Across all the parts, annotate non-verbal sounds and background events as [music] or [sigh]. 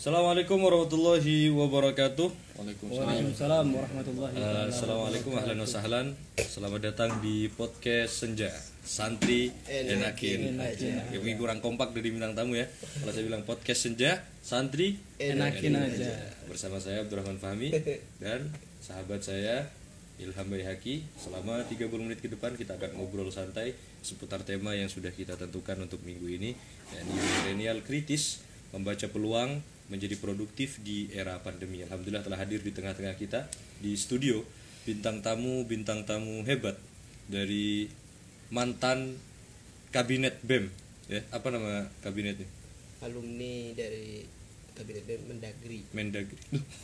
Assalamualaikum warahmatullahi wabarakatuh. Waalaikumsalam warahmatullahi Eh, wabarakatuh. Assalamualaikum ahlan wa sahlan. Selamat datang di podcast Senja. Santri enakin. Ya, mungkin kurang kompak dari bintang tamu ya. Kalau saya bilang podcast Senja, santri Enakin aja. Bersama saya Abdurrahman Fahmi [laughs] dan sahabat saya Ilham Bayhaki. Selama 30 menit ke depan kita akan ngobrol santai seputar tema yang sudah kita tentukan untuk minggu ini yakni milenial kritis membaca peluang menjadi produktif di era pandemi. Alhamdulillah telah hadir di tengah-tengah kita di studio bintang tamu bintang tamu hebat dari mantan kabinet BEM ya apa nama kabinetnya alumni dari kabinet BEM Mendagri. Mendagri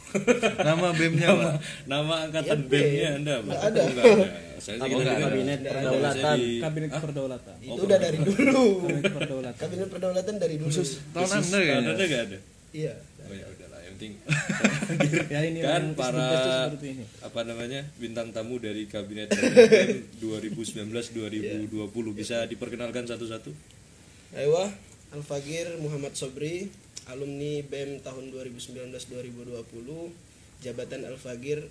[laughs] Nama BEM-nya nama, Pak. nama angkatan Ya, BEM-nya BEM. Anda apa? Nggak ada. Oh, nggak ada. Saya Apa tidak dengar. Kabinet Perdaulatan. di- Kabinet Hah? Perdaulatan. Itu udah dari dulu. Kabinet Perdaulatan. kabinet perdaulatan dari dulu. Tahun Anda Tahun. Anda nggak ada? Iya. Oh ya udahlah, yang penting Ya ini kan para ini. apa namanya bintang tamu dari kabinet [laughs] BEM 2019-2020 bisa diperkenalkan satu-satu? Ayo, Al-Fagir Muhammad Sobri, alumni BEM tahun 2019-2020, jabatan Al-Fagir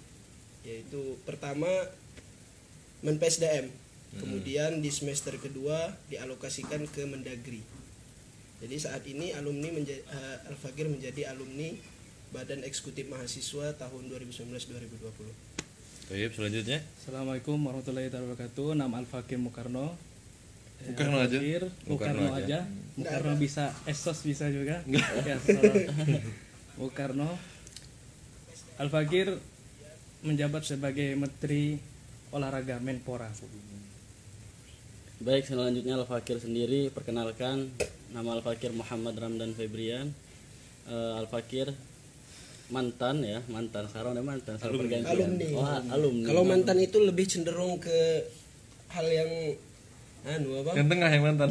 yaitu pertama Menpesdm, kemudian di semester kedua dialokasikan ke Mendagri. Jadi saat ini alumni menja- eh, Al-Fagir menjadi alumni Badan Eksekutif Mahasiswa tahun 2019-2020. Baik, selanjutnya Assalamualaikum warahmatullahi wabarakatuh. Nama Al Fakir Mukarno. Mukarno aja? Mukarno aja. Mukarno bisa, Esos bisa juga. [laughs] ya, salah. Mukarno. Al Fakir menjabat sebagai Menteri Olahraga Menpora. Baik, selanjutnya Al-Fakir sendiri perkenalkan nama Al-Fakir Muhammad Ramdan Febrian. Eh, Al-Fakir mantan ya, mantan sekarang udah mantan sekarang pergantian. Alumni. Oh, alumni. Kalau mantan itu lebih cenderung ke hal yang anu apa? Yang tengah yang mantan.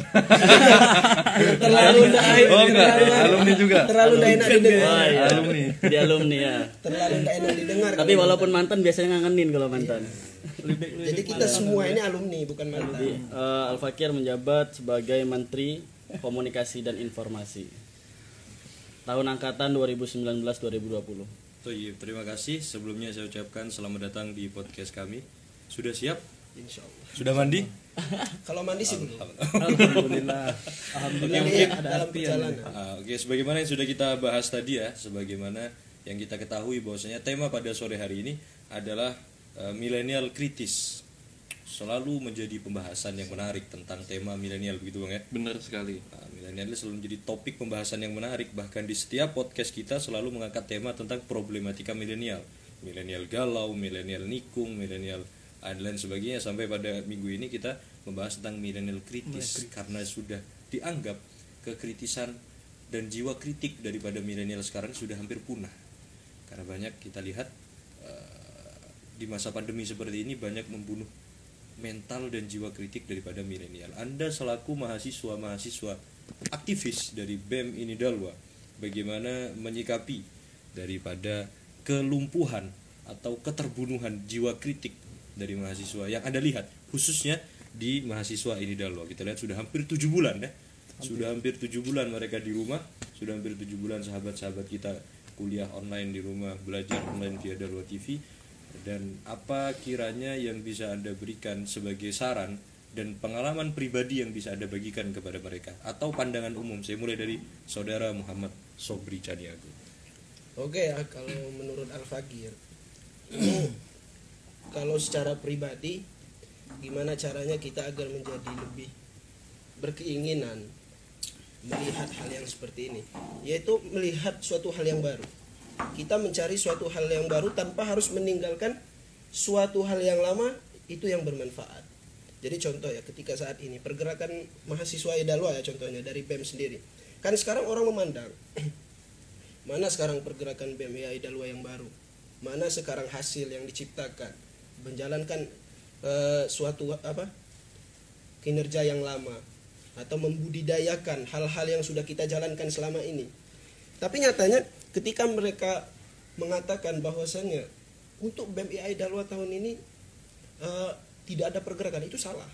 [laughs] terlalu tidak Oh enggak, alumni juga. terlalu tidak enak didengar. Wah, iya. Alumni. Di alumni ya. Terlalu tidak enak didengar. Tapi walaupun mantan biasanya ngangenin kalau mantan. Jadi kita semua ini alumni bukan mantan. Jadi eh, Al-Fakir menjabat sebagai Menteri Komunikasi dan Informasi. Tahun angkatan 2019-2020. Toyib, terima kasih. Sebelumnya saya ucapkan selamat datang di podcast kami. Sudah siap? Insya Allah. Sudah mandi? [laughs] Kalau mandi sih belum. Alhamdulillah. [laughs] Alhamdulillah Mungkin ada dalam perjalanan. Ah, Oke, sebagaimana yang sudah kita bahas tadi ya, sebagaimana yang kita ketahui bahwasanya tema pada sore hari ini adalah eh, milenial kritis. Selalu menjadi pembahasan yang menarik tentang tema milenial begitu Bang ya. Benar sekali. Nah, milenial selalu menjadi topik pembahasan yang menarik bahkan di setiap podcast kita selalu mengangkat tema tentang problematika milenial. Milenial galau, milenial nikung, milenial dan lain sebagainya sampai pada minggu ini kita membahas tentang milenial kritis karena sudah dianggap kekritisan dan jiwa kritik daripada milenial sekarang sudah hampir punah. Karena banyak kita lihat eh, di masa pandemi seperti ini banyak membunuh mental dan jiwa kritik daripada milenial. Anda selaku mahasiswa-mahasiswa aktivis dari BEM ini Dalwa, bagaimana menyikapi daripada kelumpuhan atau keterbunuhan jiwa kritik dari mahasiswa yang Anda lihat khususnya di mahasiswa ini Dalwa. Kita lihat sudah hampir tujuh bulan ya. Sudah hampir tujuh bulan mereka di rumah, sudah hampir tujuh bulan sahabat-sahabat kita kuliah online di rumah, belajar online via Dalwa TV dan apa kiranya yang bisa Anda berikan sebagai saran dan pengalaman pribadi yang bisa Anda bagikan kepada mereka atau pandangan umum. Saya mulai dari Saudara Muhammad Sobri Caniago. Oke ya, kalau menurut Al-Fagir kalau secara pribadi gimana caranya kita agar menjadi lebih berkeinginan melihat hal yang seperti ini? Yaitu melihat suatu hal yang baru. Kita mencari suatu hal yang baru tanpa harus meninggalkan suatu hal yang lama itu yang bermanfaat. Jadi contoh ya ketika saat ini pergerakan mahasiswa Idalwa ya contohnya dari BEM sendiri. Kan sekarang orang memandang [clears throat] mana sekarang pergerakan BMI Idalwa yang baru? Mana sekarang hasil yang diciptakan menjalankan eh, suatu apa kinerja yang lama atau membudidayakan hal-hal yang sudah kita jalankan selama ini tapi nyatanya ketika mereka mengatakan bahwasannya untuk BMI Dalwa tahun ini eh, tidak ada pergerakan itu salah.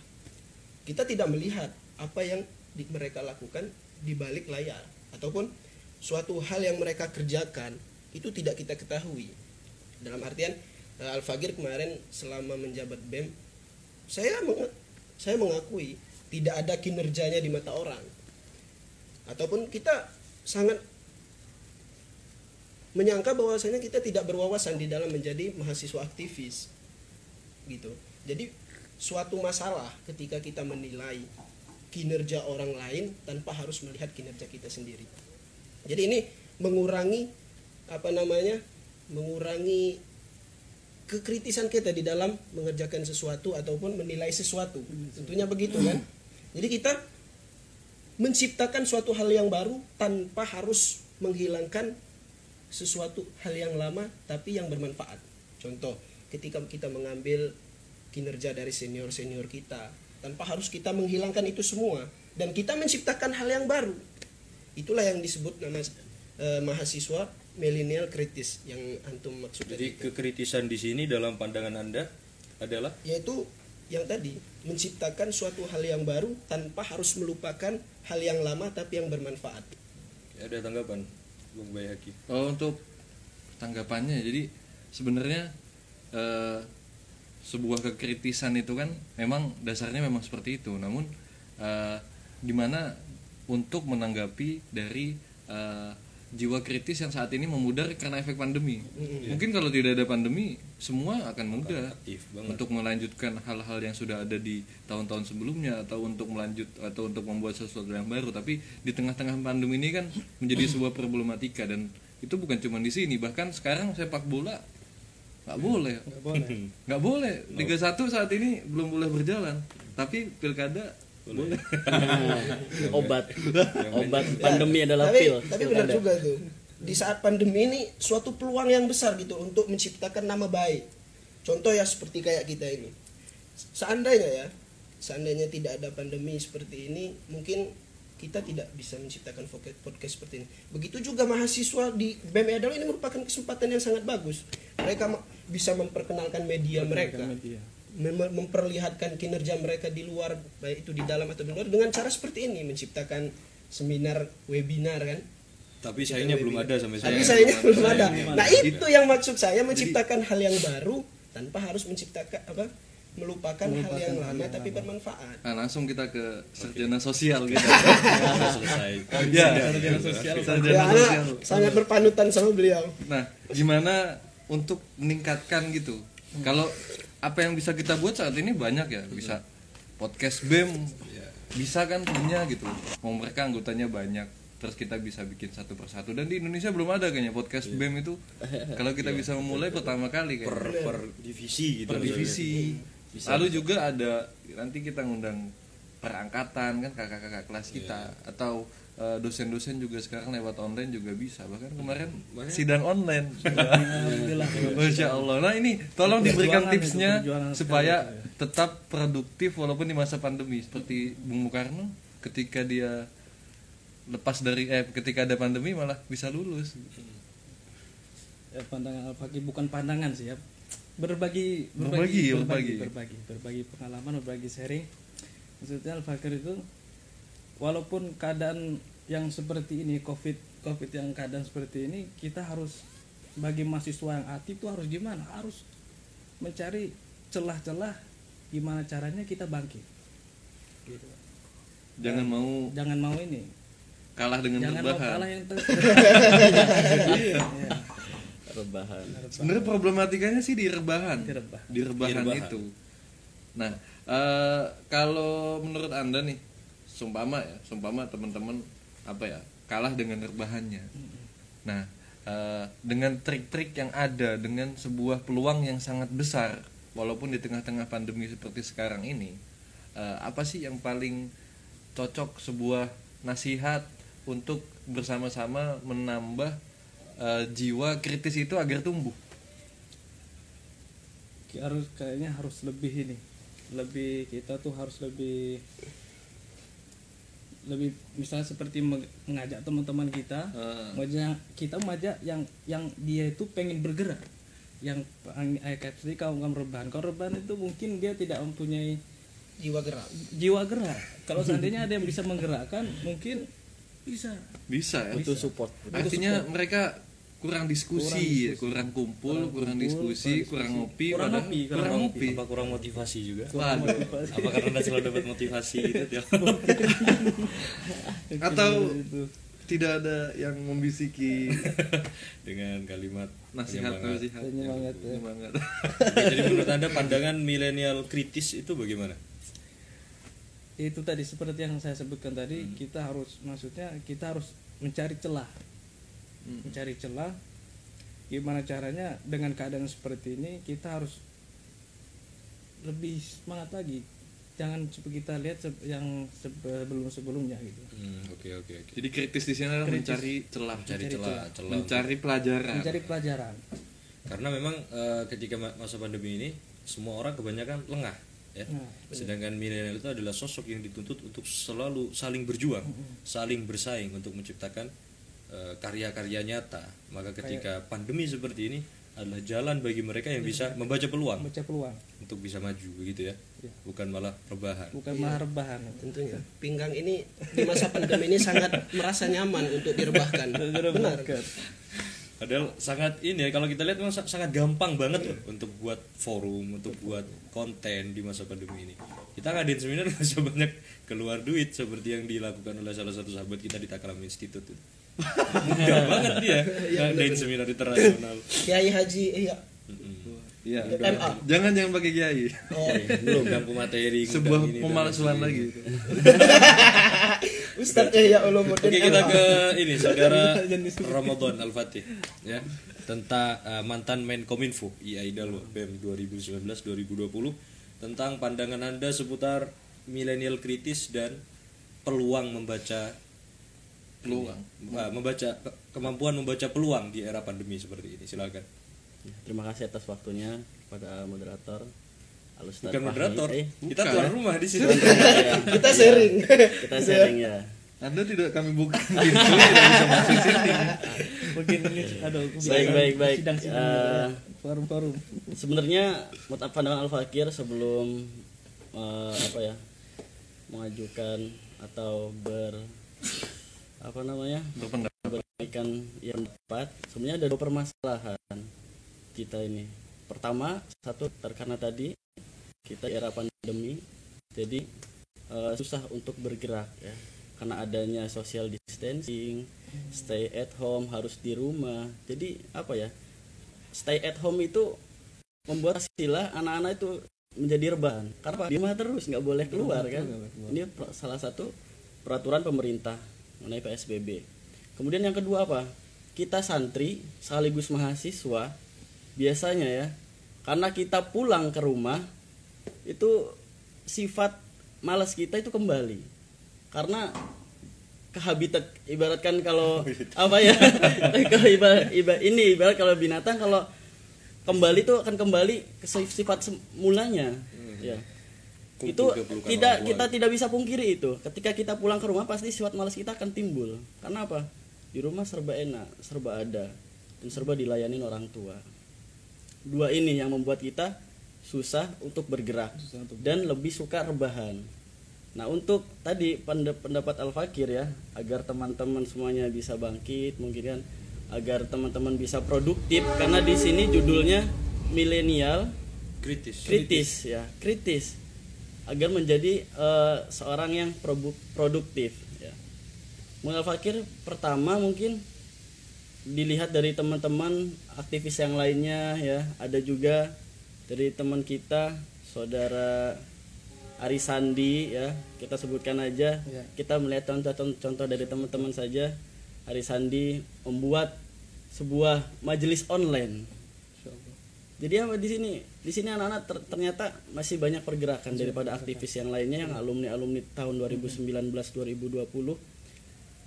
Kita tidak melihat apa yang di- mereka lakukan di balik layar. ataupun suatu hal yang mereka kerjakan itu tidak kita ketahui dalam artian Al Fagir kemarin selama menjabat BEM saya meng- saya mengakui tidak ada kinerjanya di mata orang. Ataupun kita sangat menyangka bahwasanya kita tidak berwawasan di dalam menjadi mahasiswa aktivis gitu. Jadi suatu masalah ketika kita menilai kinerja orang lain tanpa harus melihat kinerja kita sendiri. Jadi ini mengurangi apa namanya mengurangi kekritisan kita di dalam mengerjakan sesuatu ataupun menilai sesuatu tentunya begitu kan jadi kita menciptakan suatu hal yang baru tanpa harus menghilangkan sesuatu hal yang lama tapi yang bermanfaat. Contoh, ketika kita mengambil kinerja dari senior-senior kita tanpa harus kita menghilangkan itu semua dan kita menciptakan hal yang baru. Itulah yang disebut nama eh, mahasiswa milenial kritis yang antum maksud Jadi tadi. kekritisan di sini dalam pandangan Anda adalah yaitu yang tadi menciptakan suatu hal yang baru tanpa harus melupakan hal yang lama tapi yang bermanfaat. ada tanggapan Bung Bayaki. Oh untuk tanggapannya jadi sebenarnya eh, sebuah kekritisan itu kan memang dasarnya memang seperti itu namun eh, gimana untuk menanggapi dari eh, jiwa kritis yang saat ini memudar karena efek pandemi. Mungkin kalau tidak ada pandemi semua akan mudah untuk melanjutkan hal-hal yang sudah ada di tahun-tahun sebelumnya atau untuk melanjut atau untuk membuat sesuatu yang baru. Tapi di tengah-tengah pandemi ini kan menjadi [clears throat] sebuah problematika. Dan itu bukan cuma di sini. Bahkan sekarang sepak bola nggak boleh. Nggak boleh. [laughs] Nggak boleh. Liga 1 saat ini belum boleh berjalan. Tapi pilkada boleh. Obat. Obat pandemi adalah tapi pil. tapi benar juga tuh. Di saat pandemi ini suatu peluang yang besar gitu untuk menciptakan nama baik. Contoh ya seperti kayak kita ini. Seandainya ya seandainya tidak ada pandemi seperti ini mungkin kita tidak bisa menciptakan podcast podcast seperti ini. Begitu juga mahasiswa di BEM Edal ini merupakan kesempatan yang sangat bagus. Mereka bisa memperkenalkan media mereka. media mem- memperlihatkan kinerja mereka di luar baik itu di dalam atau di luar dengan cara seperti ini menciptakan seminar webinar kan? Tapi sayangnya belum ada sampai tapi sekarang. sayangnya belum ada. nah itu yang maksud saya menciptakan hal yang baru tanpa harus menciptakan apa melupakan, hal yang lama tapi bermanfaat. Nah langsung kita ke sarjana sosial kita. [laughs] Selesai. ya. sarjana sosial. Sarjana ya, sosial. sangat berpanutan sama beliau. Nah, gimana untuk meningkatkan gitu? Kalau apa yang bisa kita buat saat ini banyak ya, bisa podcast BEM, bisa kan punya gitu. Mau mereka anggotanya banyak, terus kita bisa bikin satu persatu. Dan di Indonesia belum ada kayaknya podcast BEM itu. [laughs] Kalau kita bisa memulai pertama kali Per, kayak per divisi gitu. per divisi. Lalu juga ada nanti kita ngundang perangkatan kan kakak-kakak kelas kita atau eh, dosen-dosen juga sekarang lewat online juga bisa. Bahkan kemarin sidang online. [laughs] Masya Allah. Nah ini tolong diberikan tipsnya supaya tetap produktif walaupun di masa pandemi. Seperti Bung Mukarno ketika dia lepas dari eh ketika ada pandemi malah bisa lulus. Ya, pandangan Al-Fakir bukan pandangan sih ya. Berbagi Berbagi, berbagi berbagi. berbagi. berbagi, berbagi pengalaman berbagi sharing. Maksudnya Al-Fakir itu walaupun keadaan yang seperti ini covid covid yang keadaan seperti ini kita harus bagi mahasiswa yang aktif itu harus gimana harus mencari celah-celah gimana caranya kita bangkit gitu. jangan mau jangan mau ini kalah dengan jangan mau rebahan kalah yang ter [laughs] Iya. rebahan sebenarnya problematikanya sih di rebahan Di rebah. di rebahan, Di rebahan. itu nah eh, kalau menurut anda nih sumpama ya sumpama teman-teman apa ya kalah dengan rebahannya. Nah eh, dengan trik-trik yang ada dengan sebuah peluang yang sangat besar walaupun di tengah-tengah pandemi seperti sekarang ini eh, apa sih yang paling cocok sebuah nasihat untuk bersama-sama menambah eh, jiwa kritis itu agar tumbuh? Harus kayaknya harus lebih ini. Lebih kita tuh harus lebih lebih misalnya seperti meng- mengajak teman-teman kita mengajak kita mengajak yang yang dia itu pengen bergerak. Yang eh, kayak tadi kaum kaum rebahan. Kalau rebahan itu mungkin dia tidak mempunyai jiwa gerak. jiwa gerak. Kalau seandainya ada yang bisa menggerakkan mungkin bisa. Bisa ya? Butuh support. Artinya mereka kurang diskusi kurang, kumpul kurang, diskusi kurang ngopi kurang padahal- ngopi kurang ngopi. apa kurang motivasi juga? Waduh. Apa karena anda selalu dapat motivasi gitu tiap [laughs] atau tidak ada yang membisiki? [laughs] Dengan kalimat nasihat nasihat. Penyemangat, ya. penyemangat. Oke, jadi menurut anda pandangan milenial kritis itu bagaimana? Itu tadi seperti yang saya sebutkan tadi kita harus maksudnya kita harus mencari celah mencari celah gimana caranya dengan keadaan seperti ini kita harus lebih semangat lagi. Jangan seperti kita lihat yang sebelum sebelumnya gitu. Hmm, oke oke oke. Jadi kritis di sini adalah mencari celah mencari Mencari celah celah. mencari pelajaran. Mencari pelajaran. Karena memang eh, ketika ma- masa pandemi ini semua orang kebanyakan lengah ya. Nah, sedangkan milenial itu adalah sosok yang dituntut untuk selalu saling berjuang saling bersaing untuk menciptakan karya-karya nyata. Maka ketika pandemi seperti ini adalah jalan bagi mereka yang bisa membaca peluang. Baca peluang. Untuk bisa maju begitu ya? Iya. bukan malah rebahan. Bukan malah rebahan. Tentunya. Pinggang ini di masa pandemi ini sangat merasa nyaman untuk direbahkan. Benar. Padahal sangat ini ya kalau kita lihat memang sa- sangat gampang banget loh untuk buat forum, untuk buat konten di masa pandemi ini. Kita ngadain seminar [laughs] nggak usah banyak keluar duit seperti yang dilakukan oleh salah satu sahabat kita di Takram Institute. Itu. Mudah banget dia. Ngadain seminar internasional. Kiai Haji iya. Iya MA jangan jangan pakai kiai. Oh. Belum mampu materi sebuah pemalsuan lagi. [laughs] Ustadz Yahya Ulumuddin Oke kita ke ini saudara [laughs] Ramadan Al Fatih ya. Tentang uh, mantan Menkominfo IAI Dalwa BEM 2019-2020 tentang pandangan anda seputar milenial kritis dan peluang membaca peluang uh, membaca ke- kemampuan membaca peluang di era pandemi seperti ini. Silakan. Ya, terima kasih atas waktunya kepada moderator Al Ustadz bukan Fahmi. moderator Eh, kita tuan rumah di sini. [laughs] Kita sharing. Kita sharing ya. Anda tidak kami bukan [laughs] pintu tidak bisa masuk sini. mungkin ini aduh baik baik baik. sidang-sidang Eh, forum-forum. sebenarnya menurut pandangan Al Fakir sebelum eh, apa ya mengajukan atau ber apa namanya berbaikan yang tepat. Sebenarnya ada dua permasalahan kita ini. Pertama satu karena tadi kita era pandemi jadi eh, susah untuk bergerak ya. Karena adanya social distancing stay at home harus di rumah. Jadi apa ya stay at home itu membuat sila anak-anak itu menjadi rebahan. Karena di rumah terus nggak boleh keluar kan? ini salah satu peraturan pemerintah mengenai PSBB kemudian yang kedua apa? Kita santri sekaligus mahasiswa biasanya ya karena kita pulang ke rumah itu sifat malas kita itu kembali. Karena ke habitat ibaratkan kalau [laughs] apa ya? [laughs] Kalau ibarat, ibarat ini ibarat kalau binatang kalau kembali itu akan kembali ke sif- sifat semulanya ya. Kumpul itu tidak kita tidak bisa pungkiri itu. Ketika kita pulang ke rumah pasti sifat malas kita akan timbul. Karena apa? Di rumah serba enak serba ada dan serba dilayani orang tua. Dua ini yang membuat kita susah untuk bergerak dan lebih suka rebahan. Nah untuk tadi penda- pendapat Al Fakir ya agar teman-teman semuanya bisa bangkit mungkin kan agar teman-teman bisa produktif karena di sini judulnya milenial kritis. kritis ya kritis agar menjadi eh, seorang yang produktif ya. Fakir pertama mungkin dilihat dari teman-teman aktivis yang lainnya ya. Ada juga dari teman kita saudara Ari Sandi ya. Kita sebutkan aja. Ya. kita melihat contoh-contoh dari teman-teman saja. Ari Sandi membuat sebuah majelis online. Jadi apa di sini? Di sini anak-anak ter- ternyata masih banyak pergerakan daripada aktivis yang lainnya yang alumni-alumni tahun 2019 2020.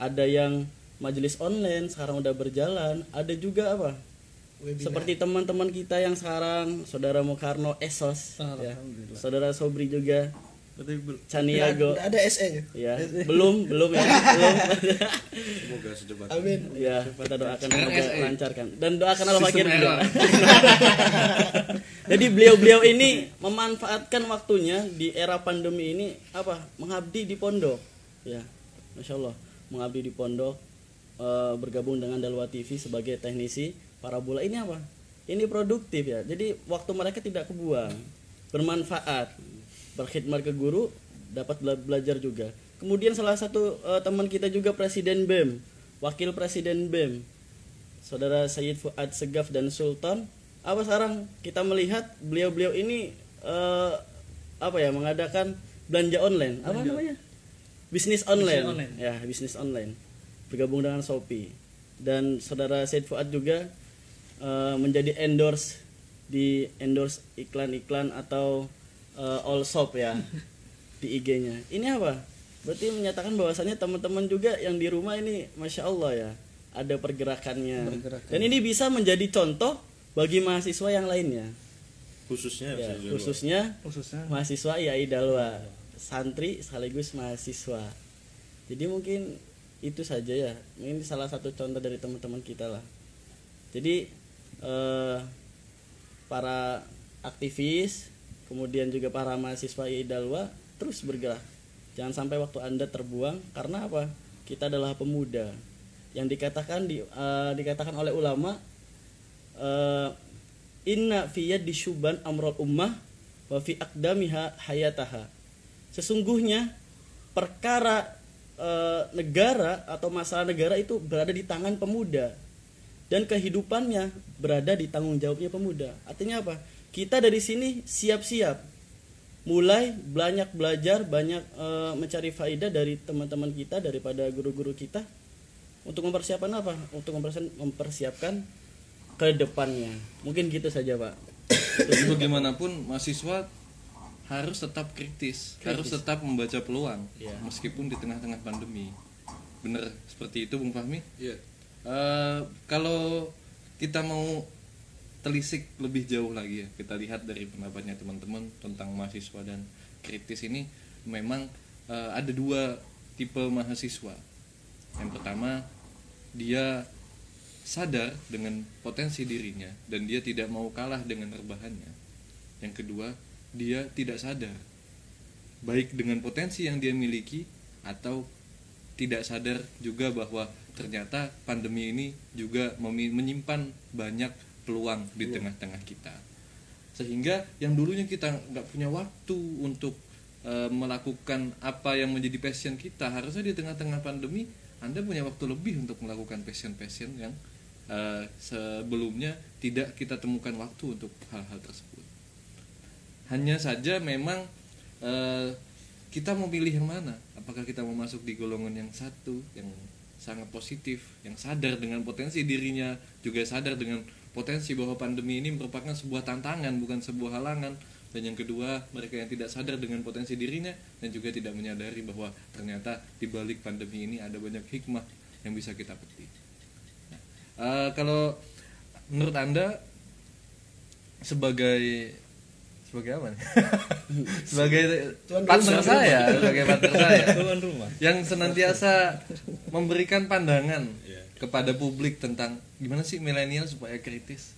Ada yang majelis online sekarang udah berjalan, ada juga apa? Seperti teman-teman kita yang sekarang Saudara Mukarno Esos ya. Saudara Sobri juga Caniago Nggak ada SE ya. [laughs] Belum, belum ya. Belum. semoga secepat amin ya, kita doakan semoga lancarkan dan doakan Al Fakir Sistem juga. error. [laughs] Jadi beliau-beliau ini memanfaatkan waktunya di era pandemi ini apa? Mengabdi di pondok. Ya, masya Allah. mengabdi di pondok eh, bergabung dengan Dalwa TV sebagai teknisi parabola ini apa ini produktif ya jadi waktu mereka tidak kebuang bermanfaat berkhidmat ke guru dapat bela- belajar juga. Kemudian salah satu eh, teman kita juga presiden BEM wakil presiden BEM saudara Sayyid Fuad Segaf dan Sultan. Apa sekarang kita melihat beliau-beliau ini eh, apa ya mengadakan belanja online. Apa namanya? Bisnis online. online. ya bisnis online. Bergabung dengan Shopee. Dan saudara Said Fuad juga eh, menjadi endorse di endorse iklan-iklan atau eh, all shop ya [laughs] di IG-nya ini apa? Berarti menyatakan bahwasannya teman-teman juga yang di rumah ini masya Allah ya ada pergerakannya. Pergerakan. dan ini bisa menjadi contoh bagi mahasiswa yang lainnya. Khususnya ya, khususnya khususnya. mahasiswa IAI Dalwa santri sekaligus mahasiswa. Jadi mungkin itu saja ya. Ini salah satu contoh dari teman-teman kita lah. Jadi eh, para aktivis kemudian juga para mahasiswa IAI Dalwa terus bergerak. Jangan sampai waktu anda terbuang karena apa? Kita adalah pemuda. Yang dikatakan di, eh, dikatakan oleh ulama eh, inna fi yadi syuban amrul ummah wa fi aqdamiha hayataha. Sesungguhnya perkara eh, negara atau masalah negara itu berada di tangan pemuda. Dan kehidupannya berada di tanggung jawabnya pemuda. Artinya apa kita dari sini siap-siap mulai banyak belajar banyak eh, mencari faedah dari teman-teman kita daripada guru-guru kita untuk mempersiapkan apa untuk mempersiapkan, mempersiapkan ke depannya mungkin gitu saja pak Terus [coughs] bagaimanapun mahasiswa harus tetap kritis, harus tetap membaca peluang Iya. meskipun di tengah-tengah pandemi. Bener seperti itu Bung Fahmi? Iya. Eh, kalau kita mau telisik lebih jauh lagi ya, kita lihat dari pendapatnya teman-teman tentang mahasiswa dan kritis ini memang eh, ada dua tipe mahasiswa. Yang pertama dia sadar dengan potensi dirinya dan dia tidak mau kalah dengan rebahannya. Yang kedua, dia tidak sadar baik dengan potensi yang dia miliki atau tidak sadar juga bahwa ternyata pandemi ini juga menyimpan banyak peluang di tengah-tengah kita. Sehingga yang dulunya kita nggak punya waktu untuk eh, melakukan apa yang menjadi passion kita harusnya di tengah-tengah pandemi anda punya waktu lebih untuk melakukan passion-passion yang eh, sebelumnya tidak kita temukan waktu untuk hal-hal tersebut. Hanya saja memang eh, kita mau pilih yang mana? Apakah kita mau masuk di golongan yang satu yang sangat positif yang sadar dengan potensi dirinya juga sadar dengan potensi bahwa pandemi ini merupakan sebuah tantangan bukan sebuah halangan. Dan yang kedua mereka yang tidak sadar dengan potensi dirinya dan juga tidak menyadari bahwa ternyata di balik pandemi ini ada banyak hikmah yang bisa kita petik. Nah, eh, kalau menurut anda sebagai sebagai apa nih? [laughs] sebagai Tuan partner rumah. saya sebagai partner saya [laughs] tuan rumah yang senantiasa memberikan pandangan Iya. kepada publik tentang gimana sih milenial supaya kritis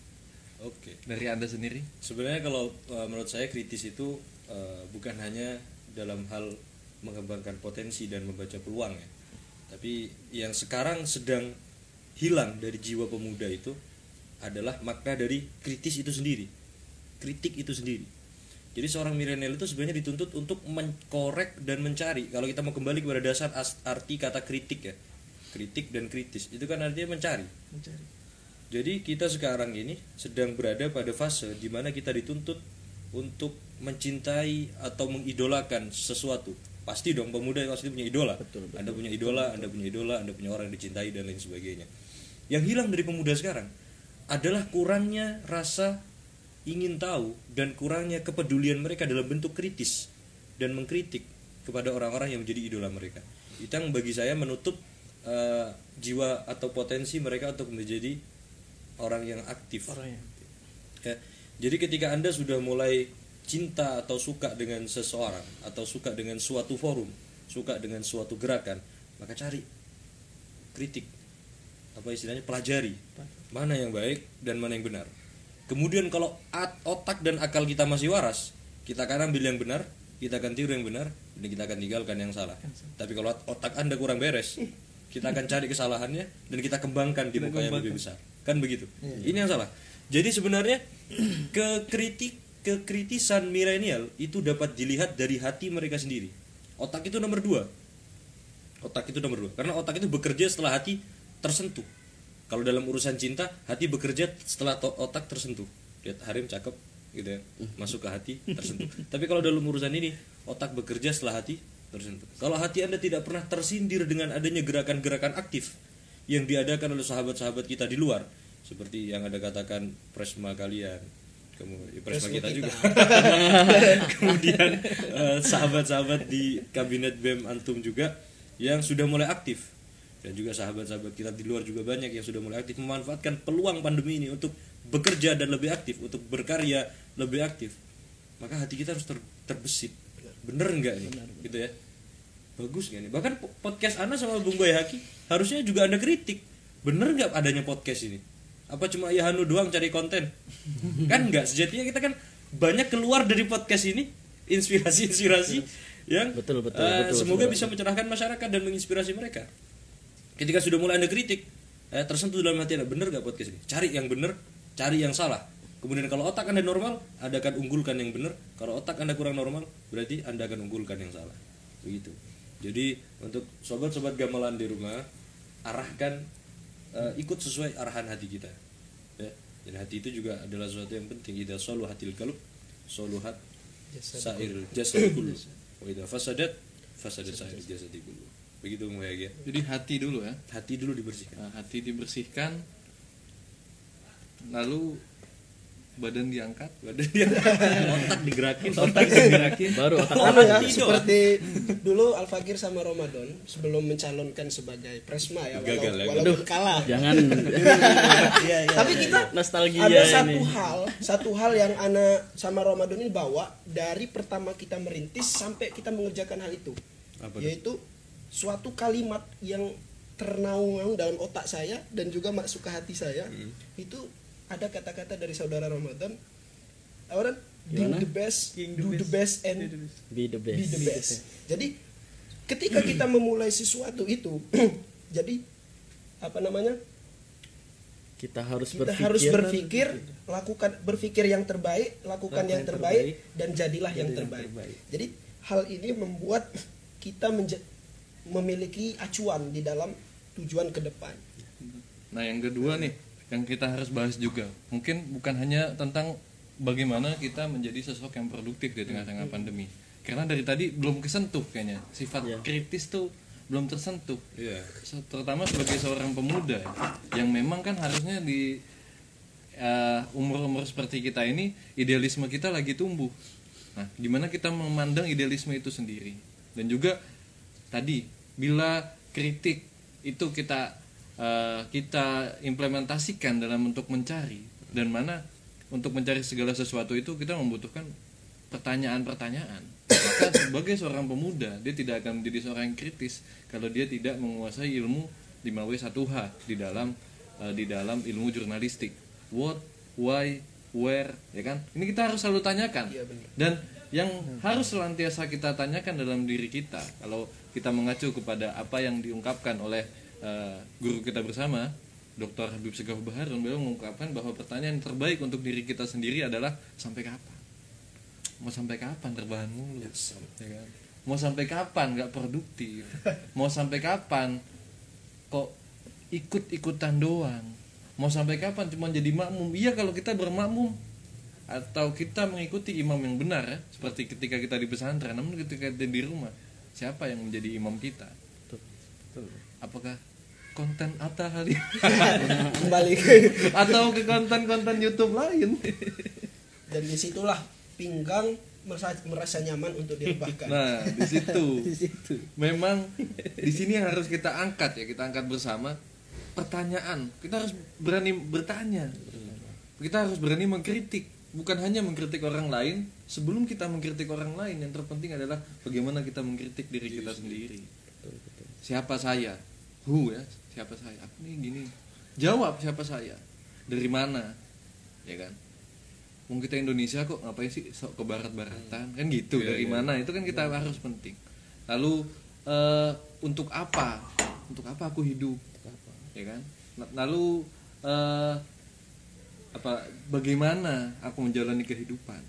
Oke. dari anda sendiri Sebenarnya kalau uh, menurut saya kritis itu uh, bukan hanya dalam hal mengembangkan potensi dan membaca peluang ya. Tapi yang sekarang sedang hilang dari jiwa pemuda itu adalah makna dari kritis itu sendiri. Kritik itu sendiri. Jadi seorang milenial itu sebenarnya dituntut untuk mengkorek dan mencari. Kalau kita mau kembali kepada dasar as- arti kata kritik ya. Kritik dan kritis itu kan artinya mencari. mencari Jadi kita sekarang ini sedang berada pada fase di mana kita dituntut untuk mencintai atau mengidolakan sesuatu. Pasti dong pemuda pasti punya idola. anda punya idola, Anda punya idola, Anda punya orang yang dicintai dan lain sebagainya. Yang hilang dari pemuda sekarang adalah kurangnya rasa ingin tahu dan kurangnya kepedulian mereka dalam bentuk kritis dan mengkritik kepada orang-orang yang menjadi idola mereka. Itu yang bagi saya menutup eh, jiwa atau potensi mereka untuk menjadi orang yang aktif. orang yang Ya. Jadi ketika Anda sudah mulai cinta atau suka dengan seseorang atau suka dengan suatu forum, suka dengan suatu gerakan, maka cari kritik. Apa istilahnya? pelajari. Mana yang baik dan mana yang benar. Kemudian kalau otak dan akal kita masih waras, kita akan ambil yang benar, kita akan tiru yang benar, dan kita akan tinggalkan yang salah. Tapi kalau otak Anda kurang beres, kita akan cari kesalahannya dan kita kembangkan di muka yang lebih besar. Kan begitu? Ini yang salah. Jadi sebenarnya [clears throat] kekritik kekritisan milenial itu dapat dilihat dari hati mereka sendiri. Otak itu nomor dua. Otak itu nomor dua. Karena otak itu bekerja setelah hati tersentuh kalau dalam urusan cinta hati bekerja setelah otak tersentuh. Lihat Harim cakep gitu ya. Masuk ke hati tersentuh. [laughs] Tapi kalau dalam urusan ini otak bekerja setelah hati tersentuh. Kalau hati anda tidak pernah tersindir dengan adanya gerakan-gerakan aktif yang diadakan oleh sahabat-sahabat kita di luar seperti yang ada katakan presma kalian kamu ya, presma kita, juga. [laughs] kemudian eh, sahabat-sahabat di kabinet BEM antum juga yang sudah mulai aktif dan juga sahabat-sahabat kita di luar juga banyak yang sudah mulai aktif memanfaatkan peluang pandemi ini untuk bekerja dan lebih aktif untuk berkarya lebih aktif. Maka hati kita harus ter- terbesit. Bener nggak nih? Gitu ya. Bagus nggak nih? Bahkan po- podcast Ana sama Bung Boy Haki harusnya juga ada kritik. Bener nggak adanya podcast ini? Apa cuma ya Hanu doang cari konten? [laughs] Kan nggak. Sejatinya kita kan banyak keluar dari podcast ini inspirasi-inspirasi yang Betul, betul, eh, betul, semoga betul. bisa mencerahkan masyarakat dan menginspirasi mereka ketika sudah mulai ada kritik eh, tersentuh dalam hati anda bener gak podcast ini? Cari yang bener cari yang salah. Kemudian kalau otak anda normal anda akan unggulkan yang bener. Kalau otak anda kurang normal berarti anda akan unggulkan yang salah. Begitu. Jadi untuk sobat-sobat gamelan di rumah arahkan eh, ikut sesuai arahan hati kita. Ya dan hati itu juga adalah sesuatu yang penting. Ida solu hatil kalub soluhat sair jasad kullu [coughs] wa idza fasadat fasadat sair jasad begitu ya Jadi hati dulu ya. hati dulu dibersihkan Nah, hati dibersihkan lalu badan diangkat. badan dia [laughs] otak digerakin otak digerakin baru otak Sama ya, seperti dulu Al Fakir sama Ramadan sebelum mencalonkan sebagai presma ya, walau- Gagal ya. walaupun kalah. jangan [laughs] Iya, iya. Tapi kita nostalgia ada satu ini hal, satu hal yang ana sama Ramadan ini bawa dari pertama kita merintis sampai kita mengerjakan hal itu, Apa yaitu suatu kalimat yang ternaung dalam otak saya dan juga masuk ke hati saya Hmm. itu ada kata-kata dari saudara Ramadan do Gimana? the best the do the best. best and be the best be the best jadi ketika kita memulai sesuatu itu [clears throat] jadi apa namanya kita harus kita berpikir harus berpikir lakukan berpikir yang terbaik lakukan Lakukan yang yang terbaik, terbaik, dan jadilah yang jadi yang terbaik. terbaik. jadi hal ini membuat kita menja- memiliki acuan di dalam tujuan ke depan Nah, yang kedua nih yang kita harus bahas juga. Mungkin bukan hanya tentang bagaimana kita menjadi sosok yang produktif di tengah-tengah pandemi. Karena dari tadi belum kesentuh kayaknya. Sifat Iya. kritis tuh belum tersentuh. iya Se- terutama sebagai seorang pemuda ya, yang memang kan harusnya di eh, umur-umur seperti kita ini idealisme kita lagi tumbuh. Nah, gimana kita memandang idealisme itu sendiri? Dan juga tadi bila kritik itu kita eh, kita implementasikan dalam bentuk mencari dan mana untuk mencari segala sesuatu itu kita membutuhkan pertanyaan-pertanyaan. Maka sebagai seorang pemuda, dia tidak akan menjadi seorang yang kritis kalau dia tidak menguasai ilmu 5W1H di dalam eh, di dalam ilmu jurnalistik. What, why, where, ya kan? Ini kita harus selalu tanyakan. Iya. Dan yang harus selantiasa kita tanyakan dalam diri kita, kalau kita mengacu kepada apa yang diungkapkan oleh eh, guru kita bersama, Dr. Habib Segaf Baharun, beliau mengungkapkan bahwa pertanyaan terbaik untuk diri kita sendiri adalah sampai kapan? Mau sampai kapan terbahan mulu? Ya kan? Mau sampai kapan nggak produktif? Mau sampai kapan kok ikut-ikutan doang? Mau sampai kapan cuma jadi makmum? Iya kalau kita bermakmum atau kita mengikuti imam yang benar ya, seperti ketika kita di pesantren, namun ketika kita di rumah, siapa yang menjadi imam kita? Apakah konten Atta Halim [laughs] kembali ke atau ke konten-konten YouTube lain? dan di situlah pinggang merasa, merasa nyaman untuk direbahkan Nah, [laughs] di situ. Memang di sini yang harus kita angkat ya, kita angkat bersama pertanyaan. Kita harus berani bertanya. Kita harus berani mengkritik, bukan hanya mengkritik orang lain. Sebelum kita mengkritik orang lain, yang terpenting adalah bagaimana kita mengkritik diri kita sendiri. Siapa saya? Who ya? Siapa saya? Aku nih gini. Jawab siapa saya? Dari mana? Ya kan? Wong kita Indonesia kok ngapain sih sok ke barat-baratan kan gitu Iya, dari iya. mana itu kan kita harus penting lalu eh, untuk apa untuk apa aku hidup ya kan L- lalu eh, apa bagaimana aku menjalani kehidupan?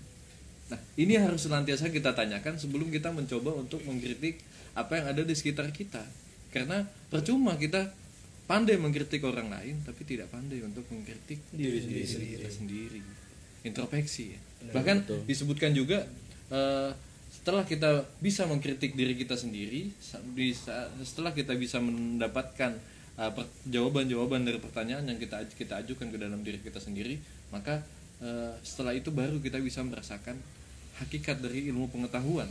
Nah ini harus senantiasa kita tanyakan sebelum kita mencoba untuk mengkritik apa yang ada di sekitar kita. Karena percuma kita pandai mengkritik orang lain tapi tidak pandai untuk mengkritik diri, sendiri, kita sendiri. introspeksi ya. bahkan disebutkan juga eh, setelah kita bisa mengkritik diri kita sendiri bisa setelah kita bisa mendapatkan uh, jawaban-jawaban dari pertanyaan yang kita kita ajukan ke dalam diri kita sendiri maka uh, setelah itu baru kita bisa merasakan hakikat dari ilmu pengetahuan.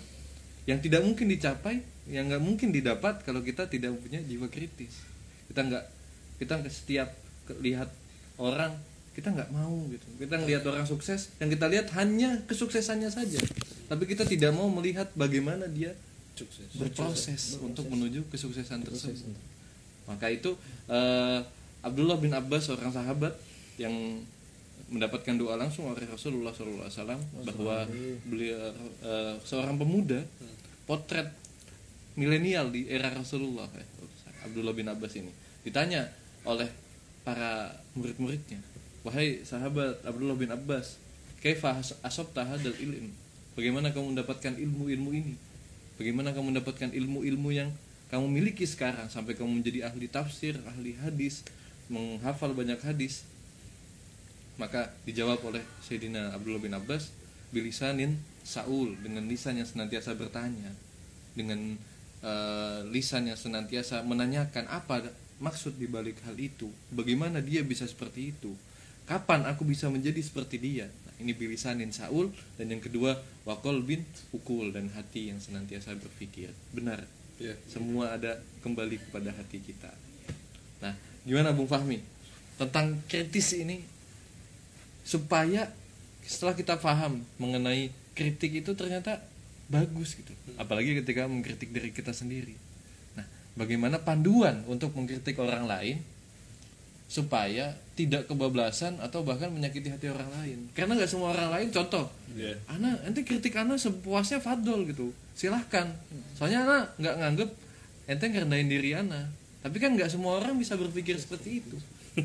Yang tidak mungkin dicapai yang nggak mungkin didapat kalau kita tidak punya jiwa kritis. Kita nggak kita setiap lihat orang kita nggak mau gitu. Kita ngelihat orang sukses yang kita lihat hanya kesuksesannya saja. Tapi kita tidak mau melihat bagaimana dia sukses. berproses untuk menuju kesuksesan. tersebut maka itu eh, Abdullah bin Abbas seorang sahabat yang mendapatkan doa langsung oleh Rasulullah SAW bahwa beliau eh, seorang pemuda potret milenial di era Rasulullah ya, Abdullah bin Abbas ini. Ditanya oleh para murid-muridnya wahai sahabat Abdullah bin Abbas kaifa asabta hadal ilm? Bagaimana kamu mendapatkan ilmu-ilmu ini? Bagaimana kamu mendapatkan ilmu-ilmu yang kamu miliki sekarang sampai kamu menjadi ahli tafsir ahli hadis menghafal banyak hadis maka dijawab oleh Sayyidina Abdullah bin Abbas bilisanin Saul dengan lisan yang senantiasa bertanya dengan eh, lisan yang senantiasa menanyakan apa maksud di balik hal itu bagaimana dia bisa seperti itu kapan aku bisa menjadi seperti dia. Nah, ini bilisanin Saul dan yang kedua wakol bin ukul dan hati yang senantiasa berpikir. Benar ya semua ada kembali kepada hati kita. Nah gimana Bung Fahmi? Tentang kritis ini supaya setelah kita paham mengenai kritik itu ternyata bagus gitu. Apalagi ketika mengkritik diri kita sendiri. Nah bagaimana panduan untuk mengkritik orang lain supaya tidak kebablasan atau bahkan menyakiti hati orang lain. Karena nggak semua orang lain contoh ya Ana nanti kritik Ana sepuasnya Fadol gitu. Silahkan. Soalnya Ana nggak nganggep ente ngerendahin diri Ana. Tapi kan nggak semua orang bisa berpikir seperti itu. [laughs]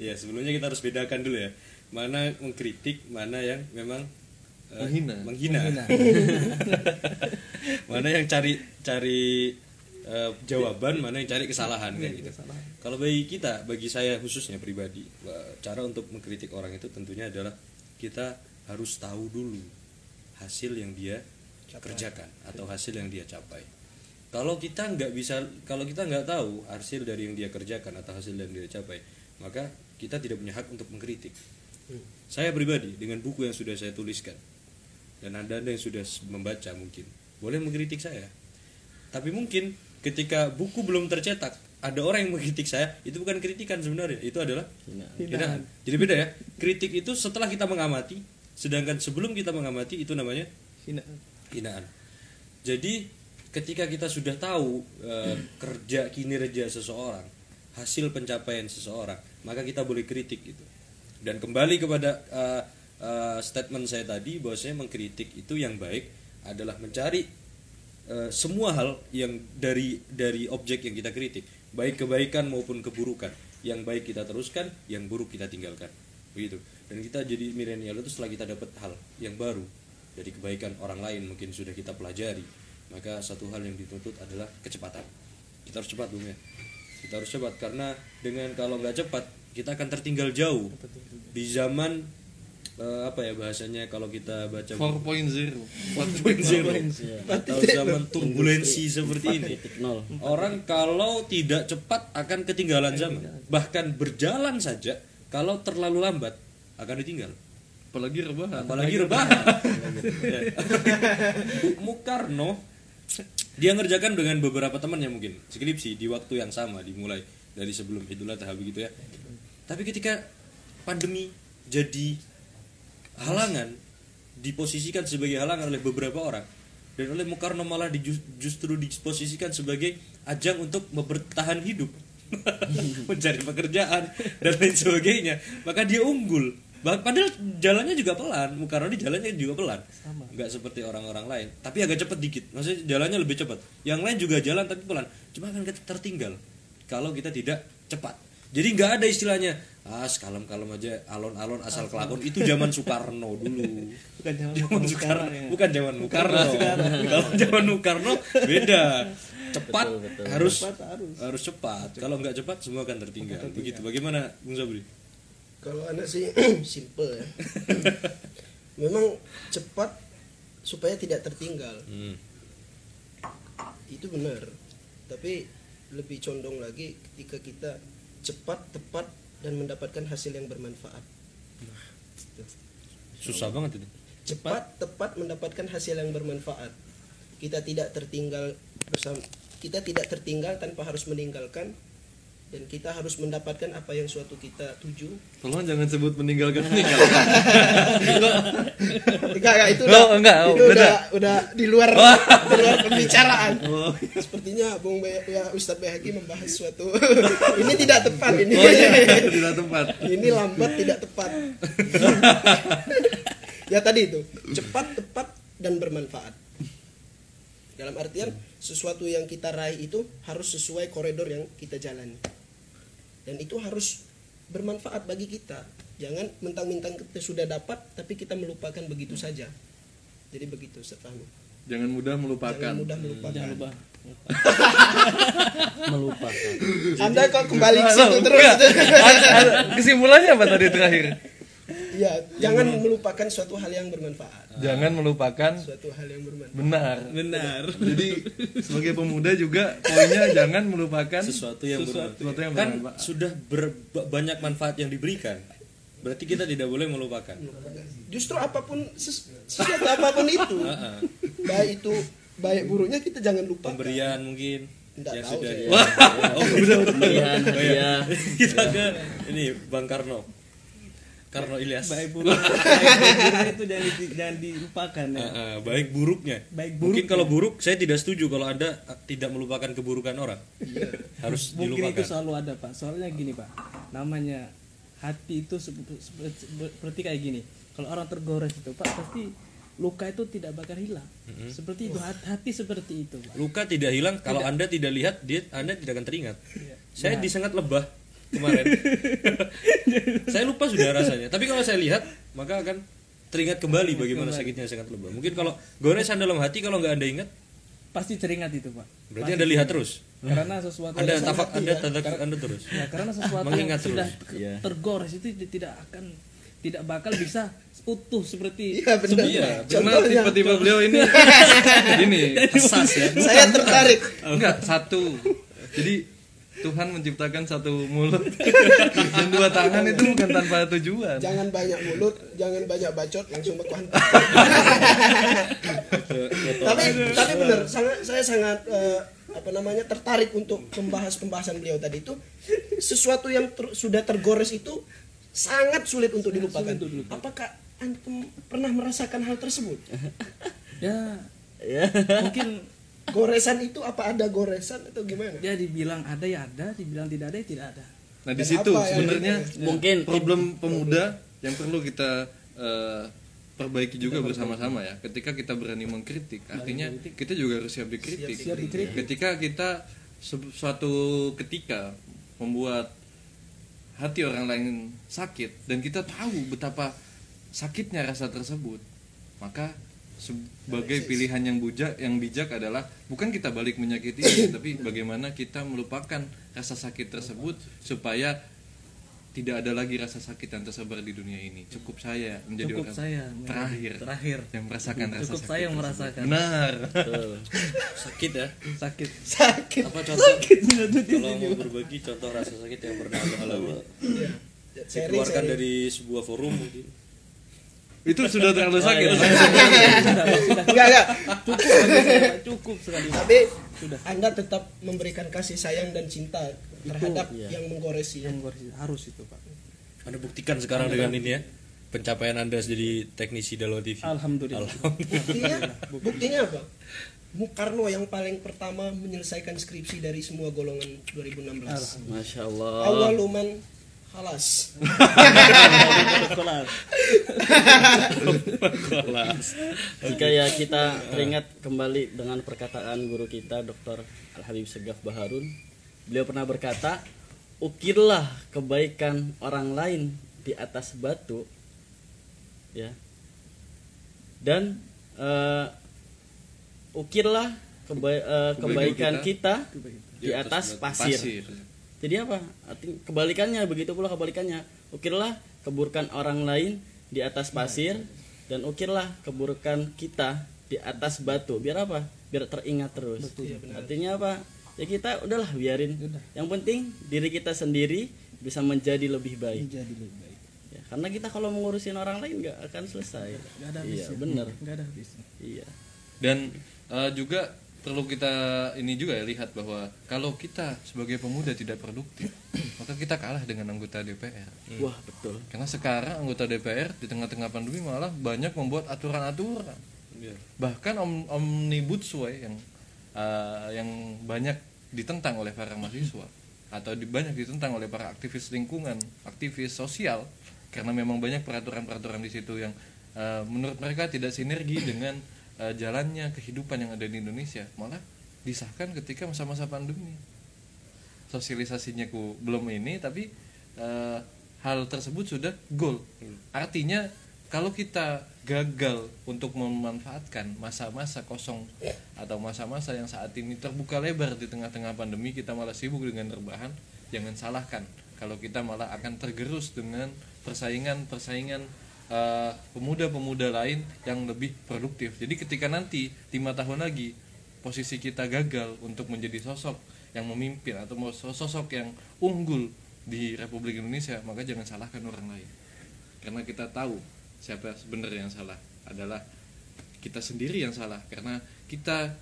Ya sebelumnya kita harus bedakan dulu ya. Mana mengkritik mana yang memang eh, Menghina. menghina, [laughs] [laughs] mana yang cari cari eh, jawaban mana yang cari kesalahan kayak gitu. kalau bagi kita bagi saya khususnya pribadi cara untuk mengkritik orang itu tentunya adalah kita harus tahu dulu hasil yang dia kerjakan atau hasil yang dia capai. Kalau kita nggak bisa kalau kita nggak tahu hasil dari yang dia kerjakan atau hasil yang dia capai maka kita tidak punya hak untuk mengkritik. Saya pribadi dengan buku yang sudah saya tuliskan dan anda anda yang sudah membaca mungkin boleh mengkritik saya. Tapi mungkin ketika buku belum tercetak ada orang yang mengkritik saya itu bukan kritikan sebenarnya itu adalah hinaan jadi beda ya kritik itu setelah kita mengamati sedangkan sebelum kita mengamati itu namanya hinaan. Jadi ketika kita sudah tahu eh, [clears throat] kerja kinerja seseorang, hasil pencapaian seseorang, maka kita boleh kritik gitu. Dan kembali kepada eh, eh, statement saya tadi bahwasanya mengkritik itu yang baik adalah mencari eh, semua hal yang dari dari objek yang kita kritik, baik kebaikan maupun keburukan. Yang baik kita teruskan, yang buruk kita tinggalkan. Begitu. Dan kita jadi milenial itu setelah kita dapat hal yang baru dari kebaikan orang lain mungkin sudah kita pelajari, maka satu hal yang dituntut adalah kecepatan. Kita harus cepat, Bung ya. Kita harus cepat karena dengan kalau nggak cepat kita akan tertinggal jauh di zaman eh, apa ya bahasanya kalau kita baca 4.0 4.0 atau zaman turbulensi seperti ini. 4.0 orang kalau tidak cepat akan ketinggalan zaman. Bahkan berjalan saja kalau terlalu lambat akan ditinggal. Apalagi rebahan. Apalagi rebahan. [laughs] Ya. Bu- Mukarno dia ngerjakan dengan beberapa temannya mungkin. Skripsi di waktu yang sama dimulai dari sebelum. Idul Adha begitu ya. Tapi ketika pandemi jadi halangan diposisikan sebagai halangan oleh beberapa orang. Dan oleh Mukarno malah di- justru diposisikan sebagai ajang untuk bertahan hidup. [laughs] Mencari pekerjaan dan lain sebagainya. Maka dia unggul. Padahal jalannya juga pelan. Mukarno di jalannya juga pelan. Sama. nggak seperti orang-orang lain. Tapi agak cepet dikit. Maksudnya jalannya lebih cepat yang lain juga jalan tapi pelan. Cuma akan kita tertinggal. Kalau kita tidak cepat. Jadi nggak ada istilahnya ah kalem-kalem aja alon-alon asal kelakon itu zaman Soekarno dulu bukan zaman zaman sekarang Soekarno ya. bukan zaman Soekarno [laughs] kalau zaman Soekarno beda cepat Betul, betul. harus Cepat harus. harus cepat kalau nggak cepat semua akan tertinggal begitu bagaimana Bung Sabri Kalau anak sih [clears throat] simple ya. [laughs] Memang cepat supaya tidak tertinggal. Hmm. Itu benar. Tapi lebih condong lagi ketika kita cepat, tepat dan mendapatkan hasil yang bermanfaat. susah banget ini Cepat, tepat mendapatkan hasil yang bermanfaat. Kita tidak tertinggal bersama kita tidak tertinggal tanpa harus meninggalkan dan kita harus mendapatkan apa yang suatu kita tuju Tolong jangan sebut meninggalkan meninggalkan. [laughs] Enggak, enggak itu Oh, udah enggak, oh, itu beda. udah udah di luar di luar pembicaraan. Sepertinya Bung Be, ya Ustadz Behaki membahas suatu [laughs] ini tidak tepat ini. Oh iya, tidak tempat. ini lambat tidak tepat. [laughs] ya tadi itu, cepat, tepat dan bermanfaat. Dalam artian sesuatu yang kita raih itu harus sesuai koridor yang kita jalani. Dan itu harus bermanfaat bagi kita. Jangan mentang-mentang kita sudah dapat tapi kita melupakan begitu saja. Jadi begitu setelahmu. Jangan mudah melupakan. Jangan mudah melupakan. jangan lupa [laughs] melupakan Anda kok kembali ke situ terus? Kesimpulannya apa tadi terakhir? Ya, jangan melupakan suatu hal yang bermanfaat. Jangan melupakan Suatu hal yang bermanfaat. benar. benar Jadi sebagai pemuda juga poinnya jangan melupakan sesuatu yang sesuatu yang kan bermanfaat. sudah ber- banyak manfaat yang diberikan berarti kita tidak boleh melupakan Justru apa pun ses- sesuatu apa pun itu, [laughs] baik itu baik buruknya kita jangan lupa. pemberian mungkin Nggak yang tahu sudah saya. Wah, [laughs] oh udah udah Oh, iya. hadiah kita ke ini Bang Karno Karno Ilyas. Baik buruk. Baik buruk itu jangan di- jangan dilupakan ya. Heeh, baik buruknya. Baik mungkin buruk kalau buruk saya tidak setuju kalau anda eh, tidak melupakan keburukan orang. Harus mungkin itu dilupakan. selalu ada pak. Soalnya gini pak. Namanya hati itu sep- sep- seperti kayak gini. Kalau orang tergores itu pak pasti luka itu tidak bakal hilang. Seperti itu hati, hati seperti itu pak. Luka tidak hilang. Kalau anda tidak lihat dia anda tidak akan teringat. Iya. saya disengat lebah kemarin. [laughs] Saya lupa sudah rasanya. Tapi kalau saya lihat maka akan teringat kembali bagaimana sakitnya sengat lebah mungkin kalau goresan dalam hati kalau nggak anda ingat pasti teringat itu pak. Berarti anda lihat terus? Karena sesuatu anda yang- tafak anda tanda anda terus? Ya karena sesuatu yang Mengingat sudah terus. Iya. tergores itu tidak akan tidak bakal bisa utuh seperti Iya benar. Iya, tiba-tiba beliau ini? [laughs] Ini asas ya. saya tertarik. enggak satu. Jadi Tuhan menciptakan satu mulut [laughs] dan dua tangan itu bukan tanpa tujuan. Jangan banyak mulut, jangan banyak bacot, langsung baku hantam. [laughs] tapi tapi benar, sangat saya sangat eh, apa namanya tertarik untuk membahas pembahasan beliau tadi itu sesuatu yang ter- sudah tergores itu sangat sulit untuk dilupakan. Apakah antum pernah merasakan hal tersebut? [laughs] ya ya mungkin Goresan itu apa ada goresan atau gimana? dia dibilang ada ya ada dibilang tidak ada ya tidak ada Nah di situ yang sebenarnya mungkin problem pemuda yang perlu kita eh, perbaiki juga bersama-sama ya. Ketika kita berani mengkritik, artinya kita juga harus siap dikritik. Siap dikritik. Ketika kita su- suatu ketika membuat hati orang lain sakit dan kita tahu betapa sakitnya rasa tersebut, maka sebagai pilihan yang bijak yang bijak adalah bukan kita balik menyakiti [coughs] tapi bagaimana kita melupakan rasa sakit tersebut supaya tidak ada lagi rasa sakit yang tersebar di dunia ini. Cukup saya menjadi cukup orang saya terakhir terakhir yang merasakan rasa cukup sakit. saya yang merasakan Benar. betul. [laughs] sakit ya sakit Sakit. apa contoh kalau mau berbagi contoh rasa sakit yang pernah [laughs] alami. Sharing, dikeluarkan dari sebuah forum mungkin Itu sudah terlalu sakit. sudah [laughs] sudah Enggak, enggak. cukup Pak. cukup sekali Tapi Sudah. Anda tetap memberikan kasih sayang dan cinta terhadap iya. yang menggoresi ya. yang harus- harus itu pak anda buktikan sekarang dengan ini ya pencapaian anda jadi teknisi Dalwa TV alhamdulillah [laughs] Buktinya, buktinya apa? Mukarno yang paling pertama menyelesaikan skripsi dari semua golongan 2016. masya Allah Awaluman Kelas. Jika ya kita teringat kembali dengan perkataan guru kita Dr. Al Habib Segaf Baharun. Beliau pernah berkata ukirlah kebaikan orang lain di atas batu ya. Dan eh, ukirlah keba- eh, kebaikan kita, di atas pasir. pasir Jadi apa? Kebalikannya begitu pula kebalikannya. Ukirlah keburukan orang lain di atas pasir dan ukirlah keburukan kita di atas batu. Biar apa? Biar teringat terus. Artinya apa? Ya kita udahlah biarin. Yang penting diri kita sendiri bisa menjadi lebih baik. Jadi lebih baik. Ya, karena kita kalau mengurusin orang lain nggak akan selesai. Nggak ada Iya, habisnya. benar. Nggak ada habisnya. Iya. dan eh, juga perlu kita ini juga ya lihat bahwa kalau kita sebagai pemuda tidak produktif [clears throat] maka kita kalah dengan anggota DPR Wah, betul. karena sekarang anggota DPR di tengah-tengah pandemi malah banyak membuat aturan-aturan Iya. bahkan om, omnibus law yang eh, yang banyak ditentang oleh para mahasiswa atau di, banyak ditentang oleh para aktivis lingkungan aktivis sosial karena memang banyak peraturan-peraturan di situ yang eh, menurut mereka tidak sinergi dengan eh, jalannya kehidupan yang ada di Indonesia malah disahkan ketika masa-masa pandemi. Sosialisasinya ku belum ini tapi eh, hal tersebut sudah goal. Artinya kalau kita gagal untuk memanfaatkan masa-masa kosong atau masa-masa yang saat ini terbuka lebar di tengah-tengah pandemi kita malah sibuk dengan rebahan jangan salahkan. Kalau kita malah akan tergerus dengan persaingan-persaingan pemuda-pemuda lain yang lebih produktif. Jadi ketika nanti lima tahun lagi posisi kita gagal untuk menjadi sosok yang memimpin atau sosok yang unggul di Republik Indonesia maka jangan salahkan orang lain. Karena kita tahu siapa sebenarnya yang salah adalah kita sendiri yang salah. Karena kita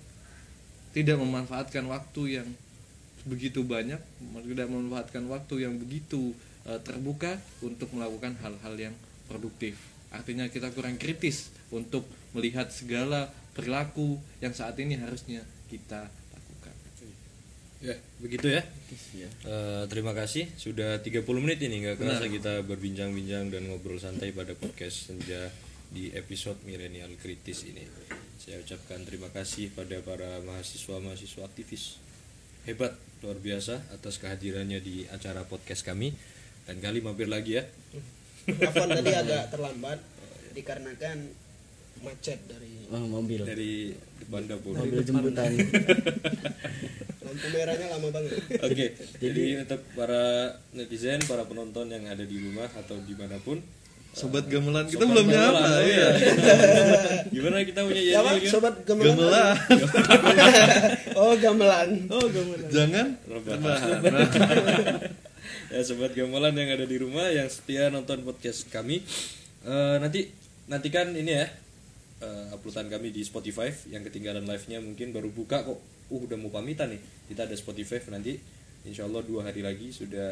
tidak memanfaatkan waktu yang begitu banyak tidak memanfaatkan waktu yang begitu eh, terbuka untuk melakukan hal-hal yang produktif artinya kita kurang kritis untuk melihat segala perilaku yang saat ini harusnya kita lakukan Ya, begitu ya. Iya. Eh, terima kasih sudah 30 menit ini nggak kerasa kita berbincang-bincang dan ngobrol santai pada podcast senja di episode milenial kritis ini. Saya ucapkan terima kasih pada para mahasiswa-mahasiswa aktivis hebat luar biasa atas kehadirannya di acara podcast kami dan kali mampir lagi ya. Afwan tadi agak terlambat dikarenakan macet dari Oh, mobil. dari depan dapur. Mobil jemputan. [laughs] lampu merahnya lama banget. Oke, jadi untuk para netizen, para penonton yang ada di rumah atau di mana pun, sobat gamelan kita Sobat belum nyapa oh ya [laughs] gimana kita punya Ya jadi sobat gamelan. gamelan [laughs] oh, gamelan. Oh, gamelan. jangan rebahan. Ya sobat gamelan yang ada di rumah yang setia nonton podcast kami. Eh, nanti nantikan ini ya eh, uploadan kami di Spotify. Yang ketinggalan live-nya mungkin baru buka kok. Uh udah mau pamitan nih. Kita ada Spotify nanti. Insya Allah dua hari lagi sudah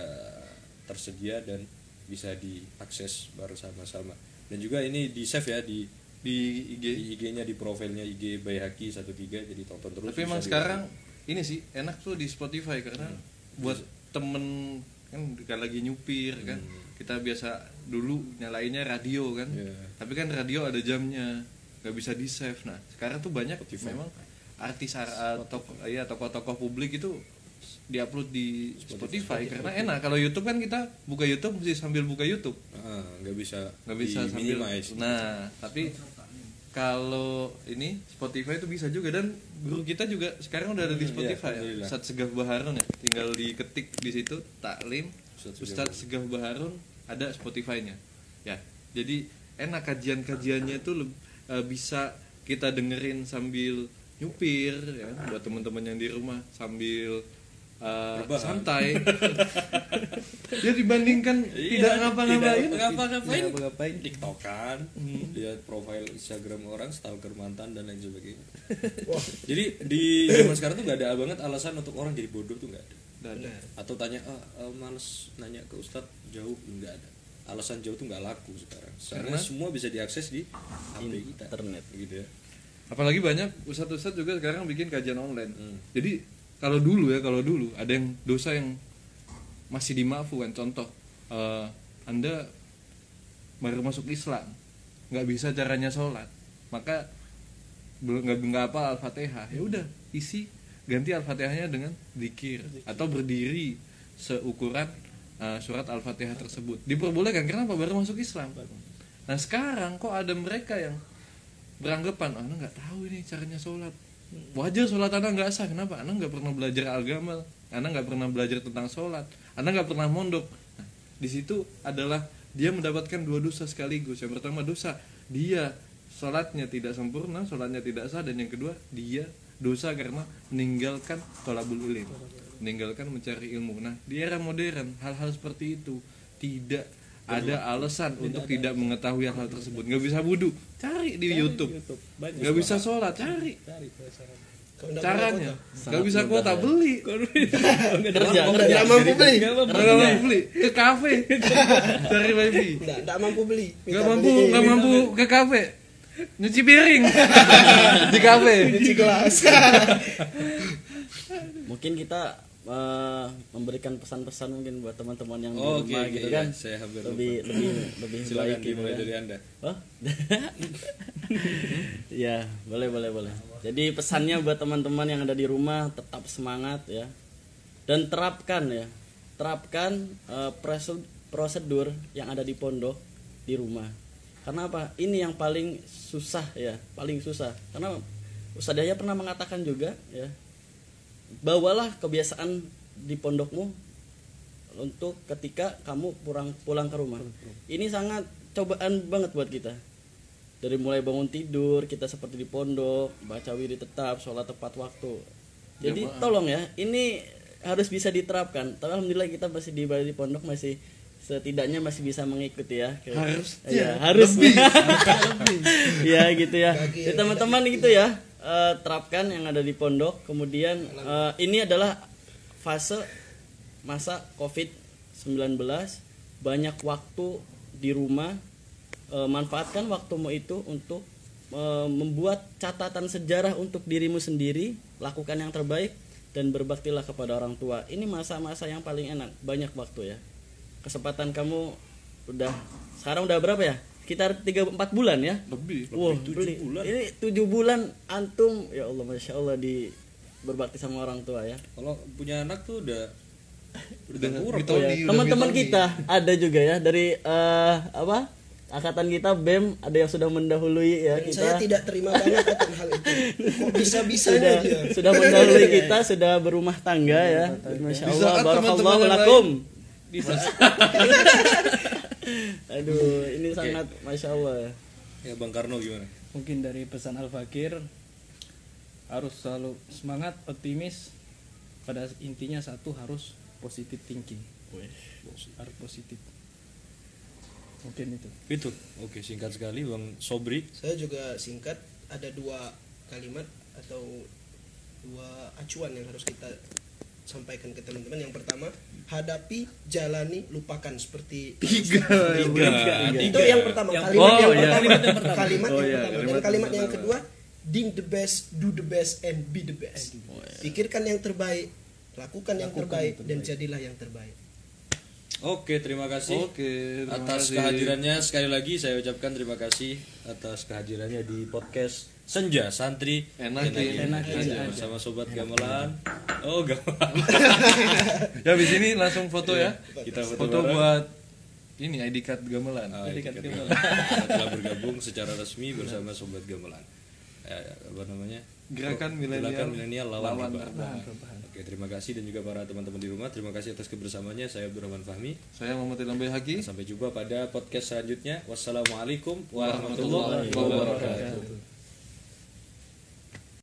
tersedia dan bisa diakses bersama-sama. Dan juga ini di save ya di di IG di IG-nya di profilnya IG Bayhaki 13 jadi tonton terus tapi emang sekarang ini sih enak tuh di Spotify karena buat temen kan kan lagi nyupir kan? Kita biasa dulu nyalainnya radio kan? Iya. tapi kan radio ada jamnya nggak bisa di save nah sekarang tuh banyak memang artis ar- tokoh ya tokoh-tokoh publik itu diupload di Spotify, karena enak. Kalau YouTube kan kita buka YouTube mesti sambil buka YouTube. Ah, nggak bisa nggak bisa sambil minimize. nah tapi kalau ini Spotify itu bisa juga dan guru kita juga sekarang udah ada di Hmm, Spotify iya, ya. Ustadz Segaf Baharun ya tinggal diketik di situ taklim. Ustadz Segaf Baharun. Ada Spotify-nya. Ya jadi enak kajian-kajiannya itu eh, bisa kita dengerin sambil nyupir ya buat teman-teman yang di rumah sambil Rebahan. santai. [laughs] Ya dibandingkan tidak ngapa-ngapain. Iya, tidak ngapa-ngapain. Tidak ngapain. tiktokan lihat profil instagram orang stalker mantan dan lain sebagainya. [laughs] Jadi di zaman sekarang tuh nggak ada banget alasan untuk orang jadi bodoh tuh nggak ada. Ada. atau tanya ah eh, males nanya ke ustadz jauh? Nggak ada. Alasan jauh tuh nggak laku sekarang. Karena semua bisa diakses di HP kita. Internet. gitu ya. Apalagi banyak ustadz-ustadz juga sekarang bikin kajian online. Hmm. jadi kalau dulu ya kalau dulu ada yang dosa yang masih dimaafkan contoh eh, anda baru masuk Islam nggak bisa caranya sholat maka belum nggak nggak apa al-fatihah. Ya udah isi ganti al-fatihahnya dengan zikir atau berdiri seukuran eh, surat al-fatihah tersebut. Diperbolehkan kenapa? Baru masuk Islam. Nah sekarang kok ada mereka yang beranggapan "Ah, anda nggak tahu ini caranya sholat wajar sholat anda nggak sah. Kenapa? Anda nggak pernah belajar agama. Anda nggak pernah belajar tentang sholat. Anda nggak pernah mondok. Nah, di situ adalah dia mendapatkan dua dosa sekaligus. Yang pertama dosa dia sholatnya tidak sempurna sholatnya tidak sah. Dan yang kedua dia dosa karena meninggalkan tolabul ilim. Meninggalkan mencari ilmu. Nah di era modern hal-hal seperti itu tidak ada alasan untuk tidak mengetahui hal tersebut. Nggak bisa wudhu cari di YouTube. Nggak bisa sholat. Cari. Nggak caranya. punya [laughs] nggak bisa kuota beli. Kerja nggak mampu beli. Nggak mampu beli. ke kafe. [laughs] Cari wifi. Nggak nggak mampu beli. Nggak mampu beli, nggak mampu ke kafe. [laughs] Nyuci piring. Di kafe. Beli, cuci gelas. Mungkin kita eh, memberikan pesan-pesan mungkin buat teman-teman yang di Oh, oke, rumah oke, gitu ya, kan saya hampir lebih lebih lebih [laughs] silakan baik gitu kan. dari anda Oh? [laughs] ya, boleh boleh boleh. Jadi pesannya buat teman-teman yang ada di rumah tetap semangat ya. Dan terapkan ya. Terapkan eh, prosedur, yang ada di pondok di rumah. Karena apa? Ini yang paling susah ya, paling susah. Karena Ustaz Yahya pernah mengatakan juga ya. Bawalah kebiasaan di pondokmu untuk ketika kamu pulang pulang ke rumah. Ini sangat cobaan banget buat kita. Dari mulai bangun tidur kita seperti di pondok, baca wirid tetap, sholat tepat waktu. Jadi tolong ya, ini harus bisa diterapkan. Tapi alhamdulillah kita masih di di pondok masih setidaknya masih bisa mengikuti ya. Harusnya. Ya, harus. ya gitu ya. Teman-teman gitu ya, eh, terapkan yang ada di pondok. Kemudian eh, ini adalah fase masa COVID-19 banyak waktu di rumah. Eh, manfaatkan waktumu itu untuk eh, membuat catatan sejarah untuk dirimu sendiri. Lakukan yang terbaik dan berbaktilah kepada orang tua. Ini masa-masa yang paling enak. Banyak waktu ya. Kesempatan kamu udah sekarang udah berapa ya sekitar 3 4 bulan ya. Lebih Wah, beli. Ini tujuh bulan antum. Ya Allah masya Allah di berbakti sama orang tua ya. kalau punya anak tuh udah Oh ya, udah Teman-teman kita ada juga ya dari eh, apa? Angkatan kita BEM ada yang sudah mendahului ya Dan kita. saya tidak terima banget akan hal itu. Kok bisa bisanya sudah dia sudah mendahului kita sudah berumah tangga ya. Masya Allah saat barakallahu lakum. [laughs] Bisa. Aduh ini sangat masya Allah ya. ya bang Karno gimana? Mungkin dari pesan Al Fakir harus selalu semangat optimis. Pada intinya satu harus positive thinking. Harus positif mungkin itu. Itu. Oke singkat sekali bang Sobri. Saya juga singkat ada dua kalimat atau dua acuan yang harus kita sampaikan ke teman-teman. Yang pertama hadapi jalani lupakan. Seperti tiga. Tiga. Itu yang pertama. Kalimat oh, yang iya. pertama. Kalimat Oh, yang iya, pertama. Dan kalimat kalimat yang yang kedua think the best do the best and be the best. Pikirkan yang terbaik lakukan yang terbaik. dan jadilah yang terbaik. Oke terima kasih Oke, terima atas kasih. kehadirannya. Sekali lagi saya ucapkan terima kasih atas kehadirannya di podcast Senja Santri Enak, ya. enak Senja bersama sobat gamelan oh gamelan [laughs] ya di sini langsung foto ya kita foto, foto buat ini ID card gamelan Ah, Dekat kita gamelan. telah bergabung secara resmi bersama sobat gamelan eh, apa namanya Gerakan milenial lawan, lawan rebahan. rebahan. Oke, terima kasih dan juga para teman-teman di rumah. Terima kasih atas kebersamaannya. Saya Abdurrahman Fahmi. saya Muhammad Ilham Haki Sampai jumpa pada podcast selanjutnya. Wassalamualaikum warahmatullahi wabarakatuh.